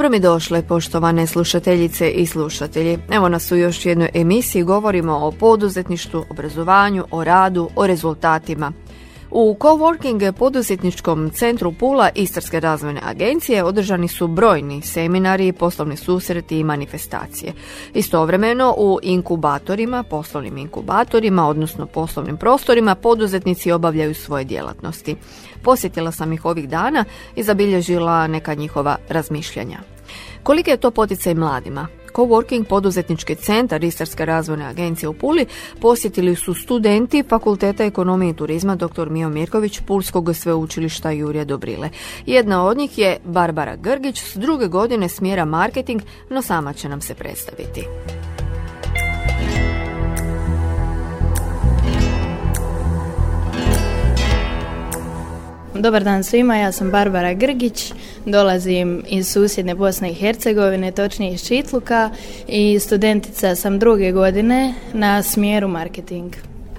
Dobro mi došle, poštovane slušateljice i slušatelji. Evo nas u još jednoj emisiji, govorimo o poduzetništvu, obrazovanju, o radu, o rezultatima. U Coworking poduzetničkom centru Pula Istarske razvojne agencije održani su brojni seminari, poslovni susreti i manifestacije. Istovremeno u inkubatorima, poslovnim inkubatorima, odnosno poslovnim prostorima, poduzetnici obavljaju svoje djelatnosti. Posjetila sam ih ovih dana i zabilježila neka njihova razmišljanja. Koliki je to poticaj mladima? Coworking poduzetnički centar Istarske razvojne agencije u Puli posjetili su studenti Fakulteta ekonomije i turizma dr. Mio Mirković Pulskog sveučilišta Jurija Dobrile. Jedna od njih je Barbara Grgić s druge godine smjera marketing, no sama će nam se predstaviti. Dobar dan svima, ja sam Barbara Grgić, dolazim iz susjedne Bosne i Hercegovine, točnije iz Čitluka i studentica sam druge godine na smjeru marketing.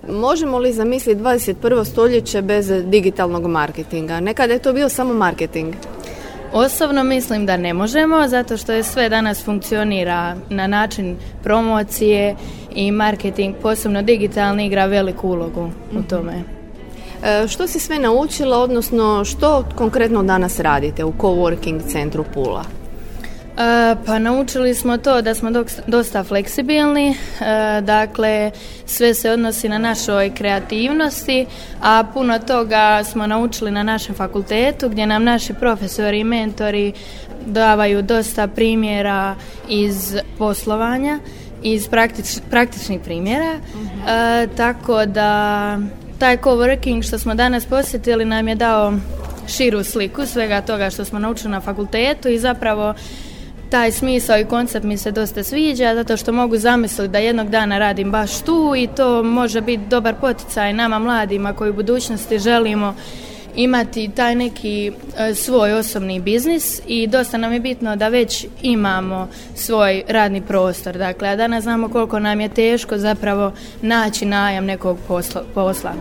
Možemo li zamisliti 21. stoljeće bez digitalnog marketinga? Nekada je to bio samo marketing. Osobno mislim da ne možemo, zato što je sve danas funkcionira na način promocije i marketing, posebno digitalni, igra veliku ulogu u mhm. tome. E, što si sve naučila, odnosno što konkretno danas radite u coworking centru Pula? E, pa naučili smo to da smo dosta fleksibilni, e, dakle sve se odnosi na našoj kreativnosti, a puno toga smo naučili na našem fakultetu gdje nam naši profesori i mentori davaju dosta primjera iz poslovanja, iz praktičnih primjera, mhm. tako da taj coworking što smo danas posjetili nam je dao širu sliku svega toga što smo naučili na fakultetu i zapravo taj smisao i koncept mi se dosta sviđa zato što mogu zamisliti da jednog dana radim baš tu i to može biti dobar poticaj nama mladima koji u budućnosti želimo imati taj neki e, svoj osobni biznis i dosta nam je bitno da već imamo svoj radni prostor. Dakle, a danas znamo koliko nam je teško zapravo naći najam nekog posla. posla.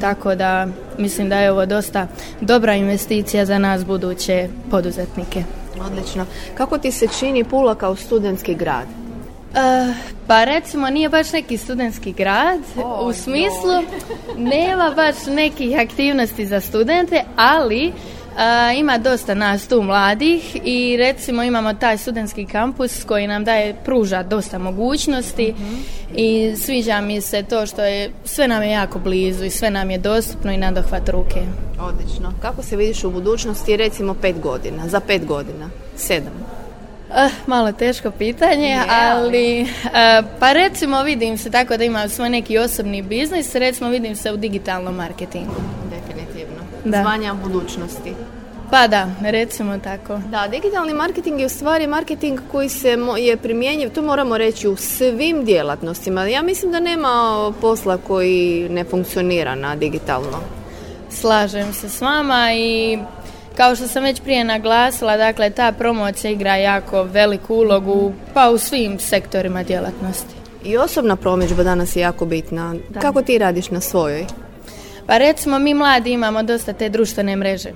Tako da mislim da je ovo dosta dobra investicija za nas buduće poduzetnike. Odlično. Kako ti se čini Pula kao studentski grad? Uh, pa recimo nije baš neki studentski grad u smislu nema baš nekih aktivnosti za studente, ali ima dosta nas tu mladih i recimo imamo taj studentski kampus koji nam daje pruža dosta mogućnosti mhm. i sviđa mi se to što je sve nam je jako blizu i sve nam je dostupno i na dohvat ruke. Odlično. Kako se vidiš u budućnosti recimo pet godina, za pet godina, sedam? Uh, malo teško pitanje, ali uh, pa recimo vidim se tako da imam svoj neki osobni biznis, recimo vidim se u digitalnom marketingu. Definitivno. Da. Zvanja budućnosti. Pa da, recimo tako. Da, digitalni marketing je u stvari marketing koji se je primjenjiv, to moramo reći, u svim djelatnostima. Ja mislim da nema posla koji ne funkcionira na digitalno. Slažem se s vama i kao što sam već prije naglasila, dakle, ta promocija igra jako veliku ulogu pa u svim sektorima djelatnosti. I osobna promidžba danas je jako bitna. Kako ti radiš na svojoj? Pa recimo mi mladi imamo dosta te društvene mreže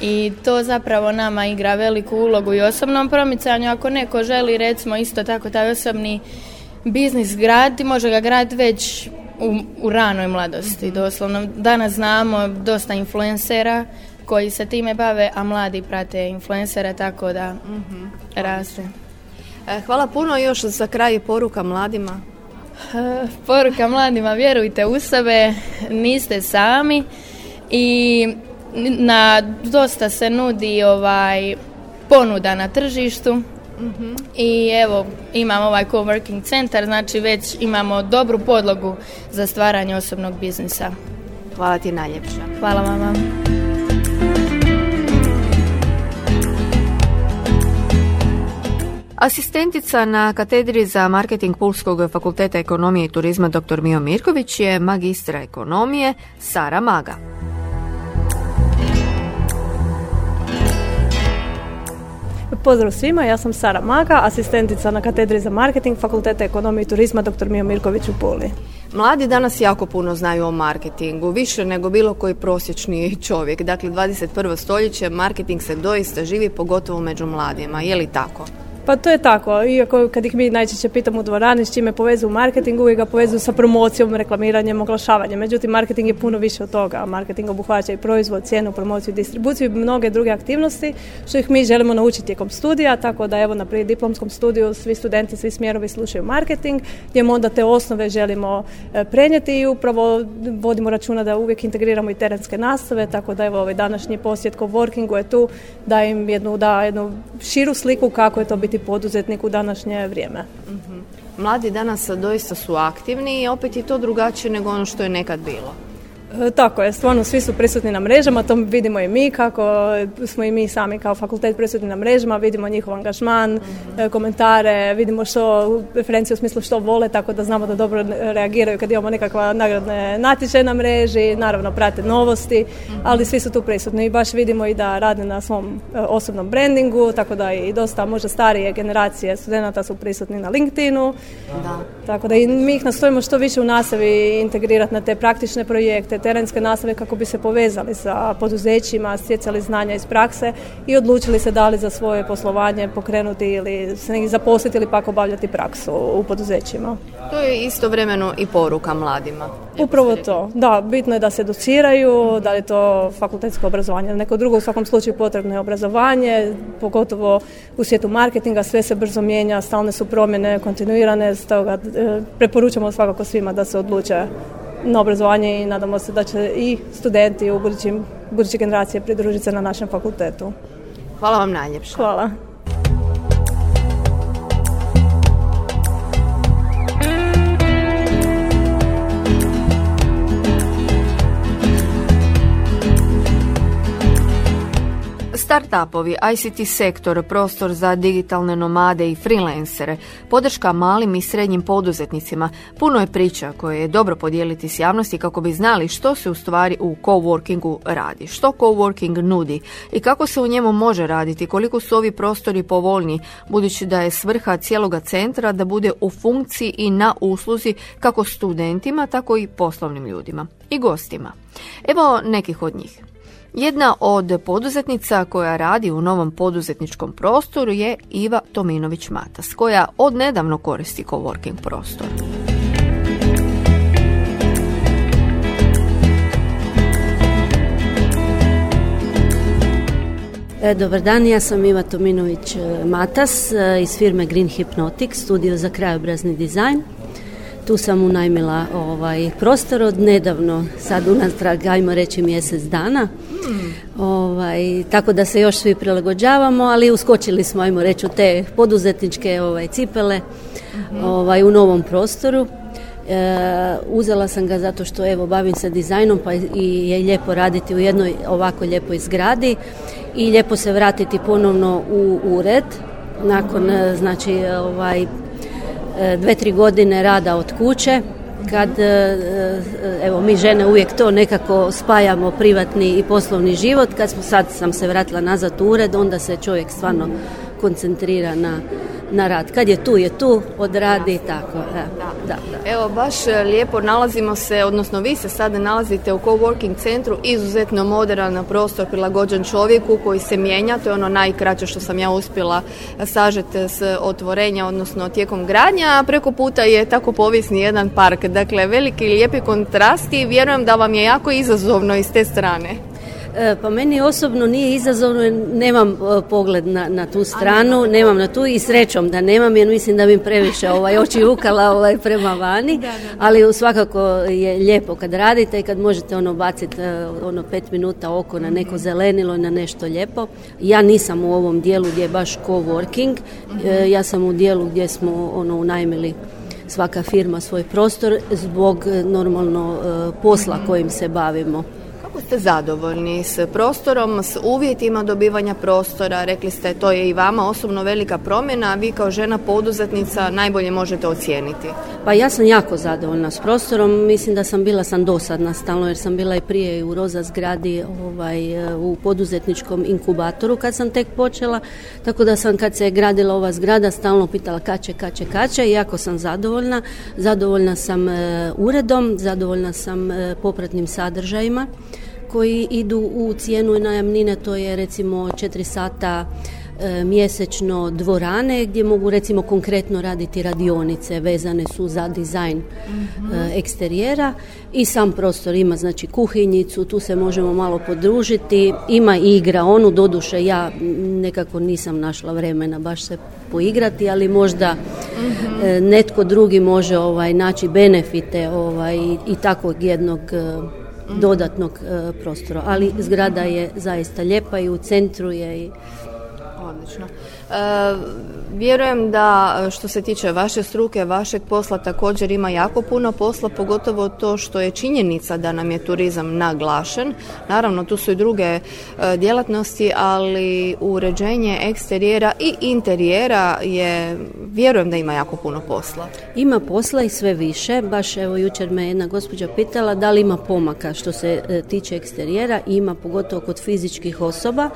i to zapravo nama igra veliku ulogu i osobnom promicanju. Ako neko želi recimo isto tako taj osobni biznis graditi, može ga graditi već u, u ranoj mladosti. Doslovno danas znamo dosta influencera koji se time bave, a mladi prate influencere, tako da mm raste. E, hvala puno još za kraj poruka mladima. Poruka mladima, vjerujte u sebe, niste sami i na dosta se nudi ovaj ponuda na tržištu mhm. i evo imamo ovaj coworking centar, znači već imamo dobru podlogu za stvaranje osobnog biznisa. Hvala ti najljepša. Hvala vam. Asistentica na katedri za marketing Pulskog fakulteta ekonomije i turizma dr. Mio Mirković je magistra ekonomije Sara Maga. Pozdrav svima, ja sam Sara Maga, asistentica na katedri za marketing Fakulteta ekonomije i turizma dr. Mio Mirković u Puli. Mladi danas jako puno znaju o marketingu, više nego bilo koji prosječni čovjek. Dakle, 21. stoljeće marketing se doista živi, pogotovo među mladima. Je li tako? Pa to je tako, iako kad ih mi najčešće pitamo u dvorani s čime povezuju marketing, uvijek ga povezuju sa promocijom, reklamiranjem, oglašavanjem. Međutim, marketing je puno više od toga. Marketing obuhvaća i proizvod, cijenu, promociju, distribuciju i mnoge druge aktivnosti što ih mi želimo naučiti tijekom studija, tako da evo na prije diplomskom studiju svi studenti, svi smjerovi slušaju marketing, gdje onda te osnove želimo e, prenijeti i upravo vodimo računa da uvijek integriramo i terenske nastave, tako da evo ovaj današnji posjet workingu je tu da im jednu, da jednu širu sliku kako je to biti biti poduzetnik u današnje vrijeme. Mhm. Mladi danas doista su aktivni i opet je to drugačije nego ono što je nekad bilo. E, tako je, stvarno svi su prisutni na mrežama, to vidimo i mi kako smo i mi sami kao fakultet prisutni na mrežama, vidimo njihov angažman, mhm. komentare, vidimo što, preferencije u smislu što vole, tako da znamo da dobro reagiraju kad imamo nekakva nagradne natječaje na mreži, naravno prate novosti, ali svi su tu prisutni i baš vidimo i da rade na svom e, osobnom brandingu, tako da i dosta možda starije generacije studenata su prisutni na LinkedInu, da. tako da i mi ih nastojimo što više u nastavi integrirati na te praktične projekte, terenske nastave kako bi se povezali sa poduzećima, stjecali znanja iz prakse i odlučili se da li za svoje poslovanje pokrenuti ili se negdje zaposliti ili pak obavljati praksu u poduzećima. To je istovremeno i poruka mladima. Upravo to. Da, bitno je da se educiraju, da li je to fakultetsko obrazovanje neko drugo, u svakom slučaju potrebno je obrazovanje, pogotovo u svijetu marketinga, sve se brzo mijenja, stalne su promjene, kontinuirane, stoga e, preporučamo svakako svima da se odluče na obrazovanje i nadamo se da će i studenti u budućim, buduće generacije pridružiti se na našem fakultetu. Hvala vam najljepše. Hvala. Startupovi, ICT sektor, prostor za digitalne nomade i freelancere, podrška malim i srednjim poduzetnicima, puno je priča koje je dobro podijeliti s javnosti kako bi znali što se u stvari u coworkingu radi, što coworking nudi i kako se u njemu može raditi, koliko su ovi prostori povoljni, budući da je svrha cijeloga centra da bude u funkciji i na usluzi kako studentima, tako i poslovnim ljudima i gostima. Evo nekih od njih. Jedna od poduzetnica koja radi u novom poduzetničkom prostoru je Iva Tominović-Matas, koja odnedavno koristi coworking prostor. E, dobar dan, ja sam Iva Tominović-Matas e, iz firme Green Hypnotic, studio za krajobrazni dizajn. Tu sam unajmila ovaj prostor od nedavno, sad unatrag, ajmo reći mjesec dana. Ovaj, tako da se još svi prilagođavamo, ali uskočili smo, ajmo reći, u te poduzetničke ovaj, cipele ovaj, u novom prostoru. E, uzela sam ga zato što evo bavim se dizajnom pa i je lijepo raditi u jednoj ovako lijepoj zgradi i lijepo se vratiti ponovno u ured nakon znači ovaj E, dve, tri godine rada od kuće, kad e, e, evo mi žene uvijek to nekako spajamo privatni i poslovni život, kad smo sad sam se vratila nazad u ured, onda se čovjek stvarno koncentrira na na rad. Kad je tu, je tu, odradi tako. Da, da, da. Evo, baš e, lijepo nalazimo se, odnosno vi se sada nalazite u coworking centru, izuzetno moderan prostor prilagođen čovjeku koji se mijenja, to je ono najkraće što sam ja uspjela sažeti s otvorenja, odnosno tijekom gradnja, a preko puta je tako povijesni jedan park. Dakle, veliki lijepi kontrasti i vjerujem da vam je jako izazovno iz te strane. E, pa meni osobno nije izazovno, nemam e, pogled na, na tu stranu, nemam na tu i srećom da nemam jer mislim da bi previše ovaj, oči ukala ovaj, prema vani, ali svakako je lijepo kad radite i kad možete ono baciti e, ono pet minuta oko na neko zelenilo i na nešto lijepo. Ja nisam u ovom dijelu gdje je baš co-working, ja sam u dijelu gdje smo ono unajmili svaka firma svoj prostor zbog normalno posla kojim se bavimo Kako ste zadovoljni s prostorom, s uvjetima dobivanja prostora? Rekli ste to je i vama osobno velika promjena, a vi kao žena poduzetnica najbolje možete ocijeniti. Pa ja sam jako zadovoljna s prostorom, mislim da sam bila sam dosadna stalno jer sam bila i prije u Roza zgradi ovaj, u poduzetničkom inkubatoru kad sam tek počela, tako da sam kad se je gradila ova zgrada stalno pitala kače, kače, kače, jako sam zadovoljna. Zadovoljna sam e, uredom, zadovoljna sam e, popratnim sadržajima koji idu u cijenu najamnine, to je recimo 4 sata e, mjesečno dvorane gdje mogu recimo konkretno raditi radionice vezane su za dizajn e, eksterijera. I sam prostor ima znači kuhinjicu, tu se možemo malo podružiti, ima i igra onu, doduše ja nekako nisam našla vremena baš se poigrati, ali možda e, netko drugi može ovaj naći benefite ovaj i takvog jednog dodatnog e, prostora. Ali zgrada je zaista lijepa i u centru je i Odlično. E, vjerujem da e, što se tiče vaše struke, vašeg posla također ima jako puno posla, pogotovo to što je činjenica da nam je turizam naglašen. Naravno, tu su i druge e, djelatnosti, ali uređenje eksterijera i interijera je, vjerujem da ima jako puno posla. Ima posla i sve više. Baš evo jučer me jedna gospođa pitala da li ima pomaka što se tiče eksterijera. Ima pogotovo kod fizičkih osoba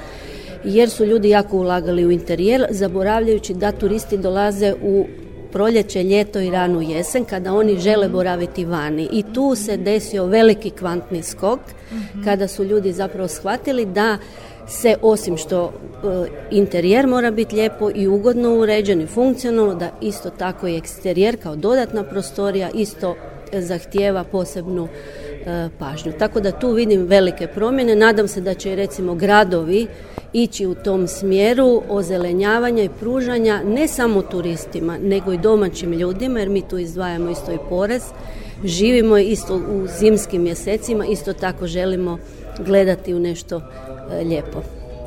jer su ljudi jako ulagali u interijer, zaboravljajući da turisti dolaze u proljeće, ljeto i ranu jesen kada oni žele boraviti vani. I tu se desio veliki kvantni skok kada su ljudi zapravo shvatili da se osim što e, interijer mora biti lijepo i ugodno uređen i funkcionalno, da isto tako i eksterijer kao dodatna prostorija isto zahtijeva posebnu e, pažnju. Tako da tu vidim velike promjene. Nadam se da će recimo gradovi ići u tom smjeru ozelenjavanja i pružanja ne samo turistima, nego i domaćim ljudima, jer mi tu izdvajamo isto i porez. Živimo isto u zimskim mjesecima, isto tako želimo gledati u nešto e, lijepo.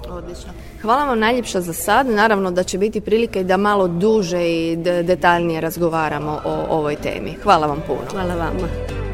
Odlično. Hvala vam najljepša za sad. Naravno da će biti prilike da malo duže i detaljnije razgovaramo o ovoj temi. Hvala vam puno. Hvala vama.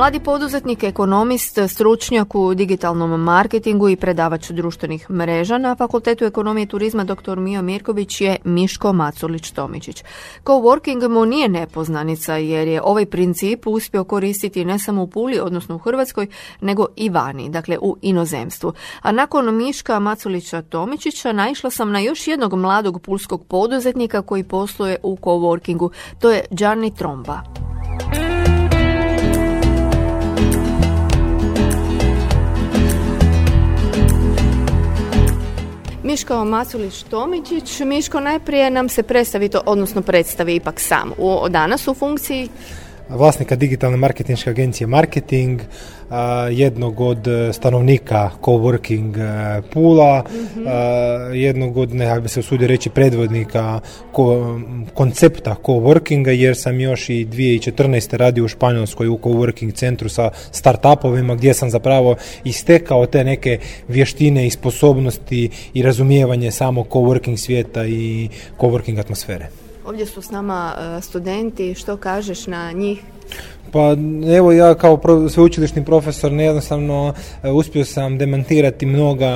Mladi poduzetnik, ekonomist, stručnjak u digitalnom marketingu i predavač društvenih mreža na Fakultetu ekonomije i turizma dr. Mio Mirković je Miško Maculić-Tomičić. Coworking mu nije nepoznanica jer je ovaj princip uspio koristiti ne samo u Puli, odnosno u Hrvatskoj, nego i vani, dakle u inozemstvu. A nakon Miška Maculića-Tomičića naišla sam na još jednog mladog pulskog poduzetnika koji posluje u coworkingu. To je Gianni Tromba. Miško Masulić Tomičić. Miško, najprije nam se predstavi to, odnosno predstavi ipak sam. U, danas u funkciji vlasnika digitalne marketinške agencije Marketing, jednog od e, stanovnika coworking e, Pula, jednog od, ne bi se usudio reći, predvodnika koncepta coworkinga, jer sam još i 2014. radio u Španjolskoj u coworking centru sa startupovima, gdje sam zapravo istekao te neke vještine i sposobnosti i razumijevanje samog coworking svijeta i coworking atmosfere. Ovdje su s nama e, studenti, što kažeš na njih? Pa evo ja kao sveučilišni profesor nejednostavno e, uspio sam demantirati mnoga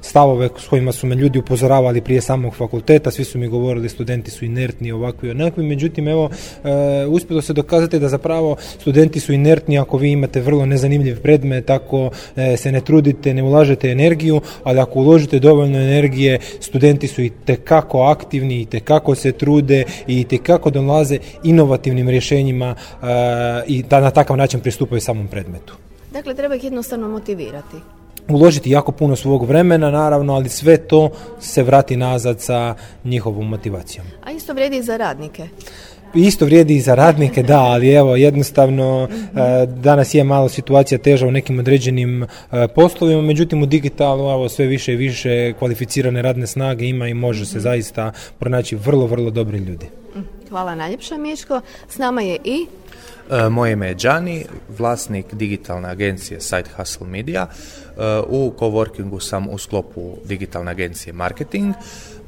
stavove s kojima su me ljudi upozoravali prije samog fakulteta, svi su mi govorili studenti su inertni ovakvi i onakvi, međutim evo e, uspjelo se dokazati da zapravo studenti su inertni ako vi imate vrlo nezanimljiv predmet, ako e, se ne trudite, ne ulažete energiju, ali ako uložite dovoljno energije, studenti su i tekako aktivni, i tekako se trude i tekako dolaze inovativnim rješenjima i da na takav način pristupaju samom predmetu. Dakle, treba ih jednostavno motivirati. Uložiti jako puno svog vremena, naravno, ali sve to se vrati nazad sa njihovom motivacijom. A isto vrijedi i za radnike? Isto vrijedi i za radnike, da, ali evo jednostavno e, danas je malo situacija teža u nekim određenim e, poslovima, međutim u digitalu evo, sve više i više kvalificirane radne snage ima i može se zaista pronaći vrlo, vrlo dobri ljudi. Hvala najljepša Miško. S nama je i E, moje ime je Đani, vlasnik digitalne agencije Side Hustle Media. E, u coworkingu sam u sklopu digitalne agencije Marketing.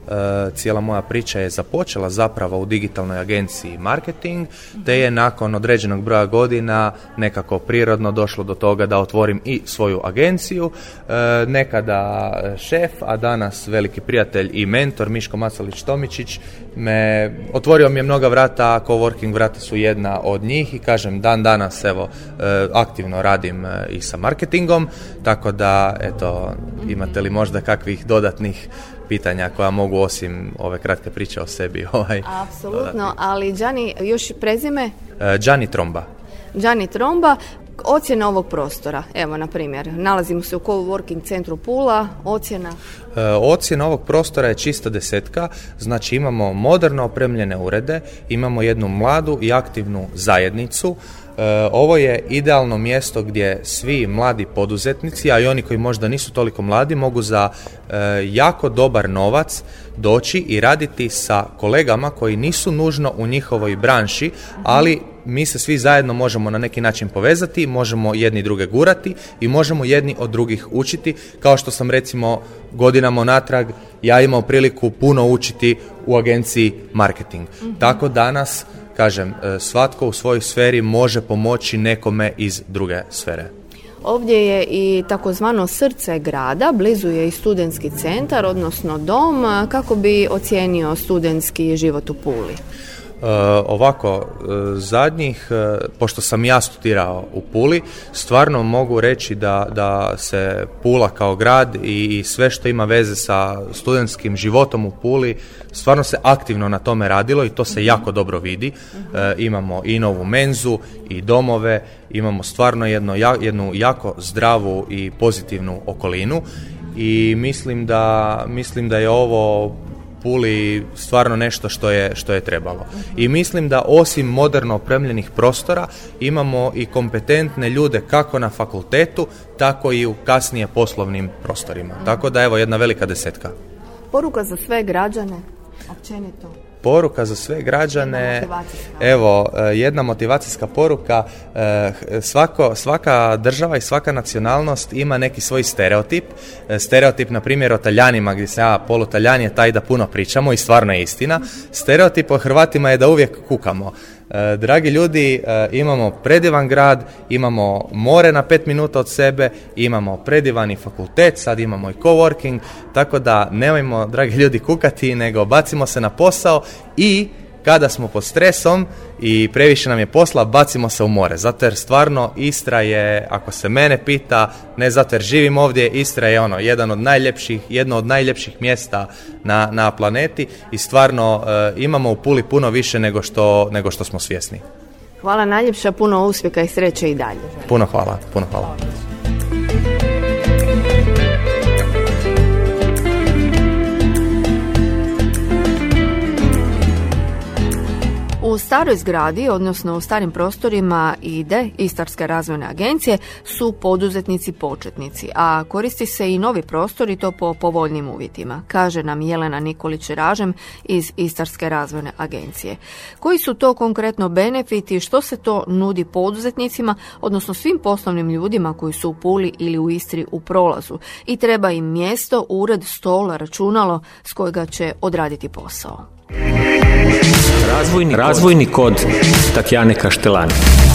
E, cijela moja priča je započela zapravo u digitalnoj agenciji marketing, te je nakon određenog broja godina nekako prirodno došlo do toga da otvorim i svoju agenciju. E, nekada šef, a danas veliki prijatelj i mentor Miško Masalić Tomičić me otvorio mi je mnoga vrata, coworking vrata su jedna od njih i kažem dan danas evo e, aktivno radim i sa marketingom, tako da eto imate li možda kakvih dodatnih pitanja koja mogu osim ove kratke priče o sebi. Ovaj, Apsolutno, ali Đani, još prezime? E, Đani Tromba. Đani Tromba, ocjena ovog prostora, evo na primjer, nalazimo se u coworking centru Pula, ocjena? E, ocjena ovog prostora je čista desetka, znači imamo moderno opremljene urede, imamo jednu mladu i aktivnu zajednicu, ovo je idealno mjesto gdje svi mladi poduzetnici, a i oni koji možda nisu toliko mladi, mogu za e, jako dobar novac doći i raditi sa kolegama koji nisu nužno u njihovoj branši, ali mi se svi zajedno možemo na neki način povezati, možemo jedni druge gurati i možemo jedni od drugih učiti, kao što sam recimo godinama natrag ja imao priliku puno učiti u agenciji marketing. Mhm. Tako danas kažem, e, svatko u svojoj sferi može pomoći nekome iz druge sfere. Ovdje je i takozvano srce grada, blizu je i studentski centar, odnosno dom. Kako bi ocijenio studentski život u Puli? E, ovako, e, zadnjih, e, pošto sam ja studirao u Puli, stvarno mogu reći da, da se Pula kao grad i, i sve što ima veze sa studentskim životom u Puli, stvarno se aktivno na tome radilo i to se jako dobro vidi. imamo i novu menzu i domove, imamo stvarno jedno, jednu jako zdravu i pozitivnu okolinu i mislim da, mislim da je ovo Puli stvarno nešto što je, što je trebalo. I mislim da osim moderno opremljenih prostora imamo i kompetentne ljude kako na fakultetu, tako i u kasnije poslovnim prostorima. Tako da evo jedna velika desetka. Poruka za sve građane, općenito poruka za sve građane. Evo, e, jedna motivacijska poruka. E, svako, svaka država i svaka nacionalnost ima neki svoj stereotip. E, stereotip, na primjer, o Taljanima, gdje se ja polutaljan je taj da puno pričamo i stvarno je istina. Stereotip o Hrvatima je da uvijek kukamo. E, dragi ljudi, e, imamo predivan grad, imamo more na pet minuta od sebe, imamo predivani fakultet, sad imamo i coworking, tako da nemojmo, dragi ljudi, kukati, nego bacimo se na posao i kada smo pod stresom i previše nam je posla, bacimo se u more. Zato jer stvarno Istra je, ako se mene pita, ne zato jer živim ovdje, Istra je ono, jedan od najljepših, jedno od najljepših mjesta na, na planeti i stvarno e, imamo u Puli puno više nego što, nego što smo svjesni. Hvala najljepša, puno uspjeha i sreće i dalje. Puno hvala, puno hvala. Staroj zgradi, odnosno u starim prostorima ide Istarske razvojne agencije, su poduzetnici početnici, a koristi se i novi prostor i to po povoljnim uvjetima, kaže nam Jelena Nikolić Ražem iz Istarske razvojne agencije. Koji su to konkretno benefiti, što se to nudi poduzetnicima, odnosno svim poslovnim ljudima koji su u Puli ili u Istri u prolazu i treba im mjesto, ured, stol, računalo s kojega će odraditi posao. Razvojni, Razvojni kod Tatjane Kaštelani.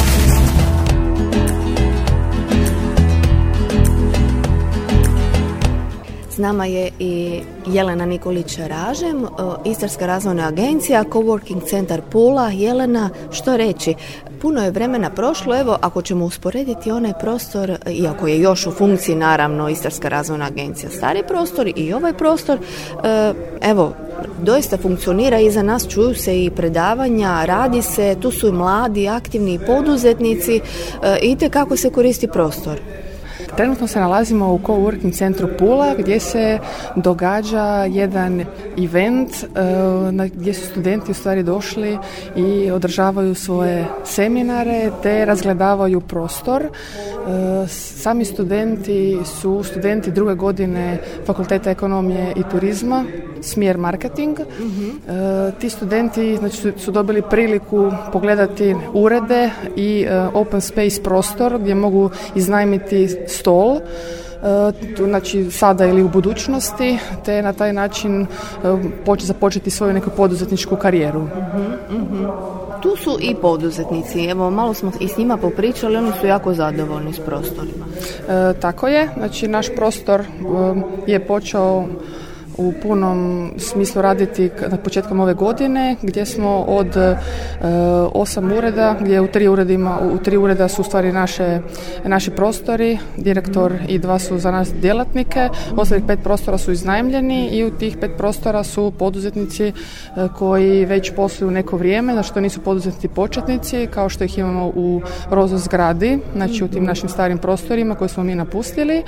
S nama je i Jelena Nikolić Ražem, Istarska razvojna agencija, Coworking centar Pula. Jelena, što reći? Puno je vremena prošlo, evo ako ćemo usporediti onaj prostor, iako je još u funkciji naravno Istarska razvojna agencija, stari prostor i ovaj prostor, e, evo doista funkcionira iza nas, čuju se i predavanja, radi se, tu su i mladi, aktivni poduzetnici, e, i kako se koristi prostor. Trenutno se nalazimo u coworking centru Pula gdje se događa jedan event e, gdje su studenti u stvari došli i održavaju svoje seminare te razgledavaju prostor. E, sami studenti su studenti druge godine Fakulteta ekonomije i turizma smjer marketing. ti studenti znači, su, dobili priliku pogledati urede i open space prostor gdje mogu iznajmiti stol E, znači sada ili u budućnosti, te na taj način e, poći započeti svoju neku poduzetničku karijeru. Mhm. Tu su i poduzetnici, evo malo smo i s njima popričali, oni su jako zadovoljni s prostorima. E, tako je, znači naš prostor je počeo u punom smislu raditi na početkom ove godine gdje smo od e, osam ureda gdje u tri ureda u tri ureda su u stvari naše, naši prostori, direktor i dva su za nas djelatnike, ostalih pet prostora su iznajmljeni i u tih pet prostora su poduzetnici e, koji već posluju neko vrijeme, znači to nisu poduzetnici početnici kao što ih imamo u Rozo zgradi, znači u tim našim starim prostorima koje smo mi napustili. E,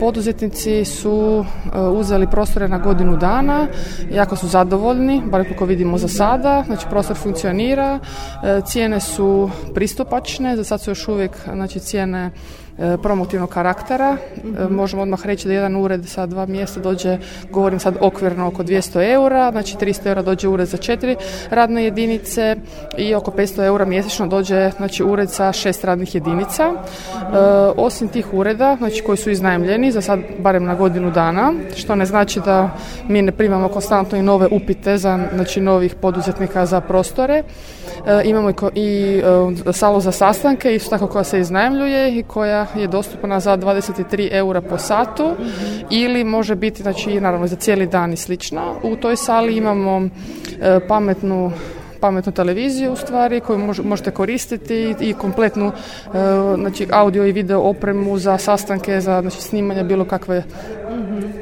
poduzetnici su uzeli uzeli prostore na godinu dana, jako su zadovoljni, bar kako vidimo za sada, znači prostor funkcionira, e, cijene su pristupačne, za sad su još uvijek znači, cijene promotivnog karaktera. E, možemo odmah reći da jedan ured sa dva mjesta dođe, govorim sad okvirno oko 200 eura, znači 300 eura dođe ured za četiri radne jedinice i oko 500 eura mjesečno dođe znači, ured sa šest radnih jedinica. E, osim tih ureda, znači koji su iznajmljeni, za sad barem na godinu dana, što ne znači da mi ne primamo konstantno i nove upite za znači, novih poduzetnika za prostore. imamo i, i salu za sastanke, isto tako koja se iznajmljuje i koja je dostupna za 23 eura po satu ili može biti znači naravno za cijeli dan i slično. U toj sali imamo e, pametnu pametnu televiziju u stvari koju možete koristiti i kompletnu e, znači audio i video opremu za sastanke, za znači, snimanje bilo kakve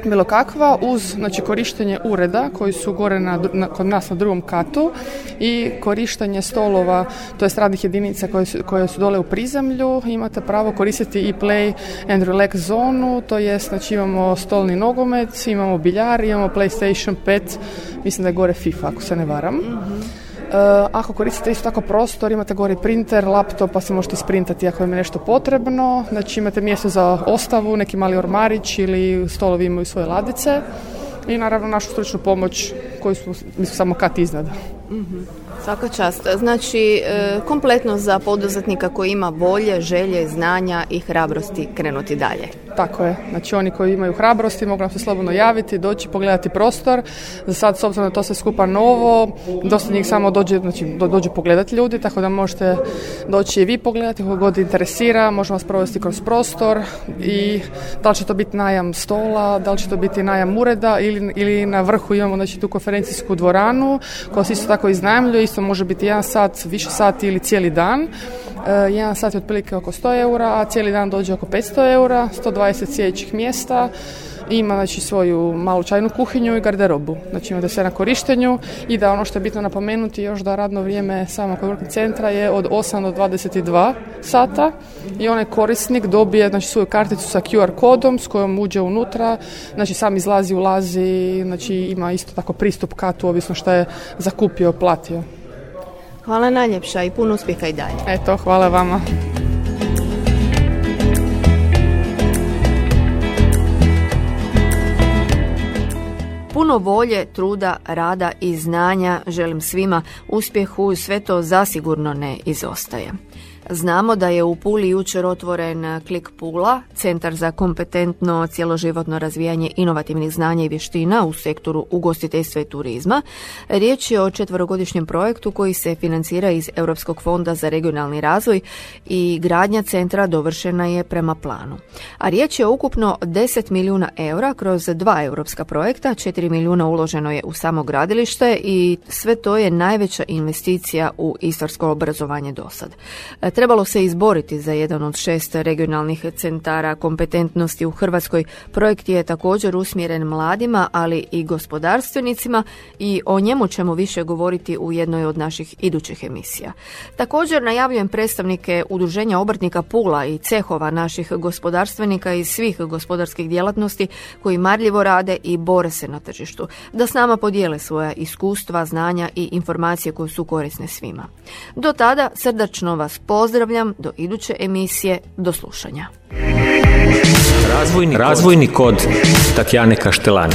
bilo kakva uz znači, korištenje ureda koji su gore na, kod nas na drugom katu i korištenje stolova, to jest radnih jedinica koje su, koje su dole u prizemlju, imate pravo koristiti i play and relax zonu, to jest znači imamo stolni nogomet, imamo biljar, imamo PlayStation 5, mislim da je gore FIFA ako se ne varam. Uh, ako koristite isto tako prostor, imate gore printer, laptop, pa se možete isprintati ako vam je nešto potrebno. Znači imate mjesto za ostavu, neki mali ormarić ili stolovi imaju svoje ladice. I naravno našu stručnu pomoć koju smo, mi smo samo kat iznad. mm Svaka čast. Znači, e, kompletno za poduzetnika koji ima volje, želje, znanja i hrabrosti krenuti dalje. Tako je. Znači oni koji imaju hrabrosti mogu nam se slobodno javiti, doći pogledati prostor. Za sad s obzirom da to sve skupa novo, dosta njih samo dođe, znači do, dođu pogledati ljudi, tako da možete doći i vi pogledati kako god interesira, možemo vas provesti kroz prostor i da li će to biti najam stola, da li će to biti najam ureda ili, ili na vrhu imamo znači, tu konferencijsku dvoranu koja se isto tako iznajmljuje, isto može biti jedan sat, više sati ili cijeli dan. E, jedan sat je otprilike oko 100 eura, a cijeli dan dođe oko 500 eura, 120 sjedećih mjesta. Ima znači svoju malu čajnu kuhinju i garderobu. Znači imate sve na korištenju i da ono što je bitno napomenuti još da radno vrijeme samog working centra je od 8 do 22 sata i onaj korisnik dobije znači svoju karticu sa QR kodom s kojom uđe unutra, znači sam izlazi, ulazi, znači ima isto tako pristup katu ovisno što je zakupio, platio. Hvala najljepša i puno uspjeha i dalje. Eto, hvala vama. Puno volje, truda, rada i znanja želim svima uspjehu, sve to zasigurno ne izostaje. Znamo da je u Puli jučer otvoren Klik Pula, centar za kompetentno cjeloživotno razvijanje inovativnih znanja i vještina u sektoru ugostiteljstva i turizma. Riječ je o četverogodišnjem projektu koji se financira iz Europskog fonda za regionalni razvoj i gradnja centra dovršena je prema planu. A riječ je o ukupno 10 milijuna eura kroz dva europska projekta, 4 milijuna uloženo je u samo gradilište i sve to je najveća investicija u istorsko obrazovanje do sad. Trebalo se izboriti za jedan od šest regionalnih centara kompetentnosti u Hrvatskoj. Projekt je također usmjeren mladima, ali i gospodarstvenicima i o njemu ćemo više govoriti u jednoj od naših idućih emisija. Također najavljujem predstavnike Udruženja obrtnika Pula i cehova naših gospodarstvenika iz svih gospodarskih djelatnosti koji marljivo rade i bore se na tržištu, da s nama podijele svoja iskustva, znanja i informacije koje su korisne svima. Do tada srdačno vas pozdravljam do iduće emisije. Do slušanja. Razvojni, Razvojni kod Tatjane Kaštelani.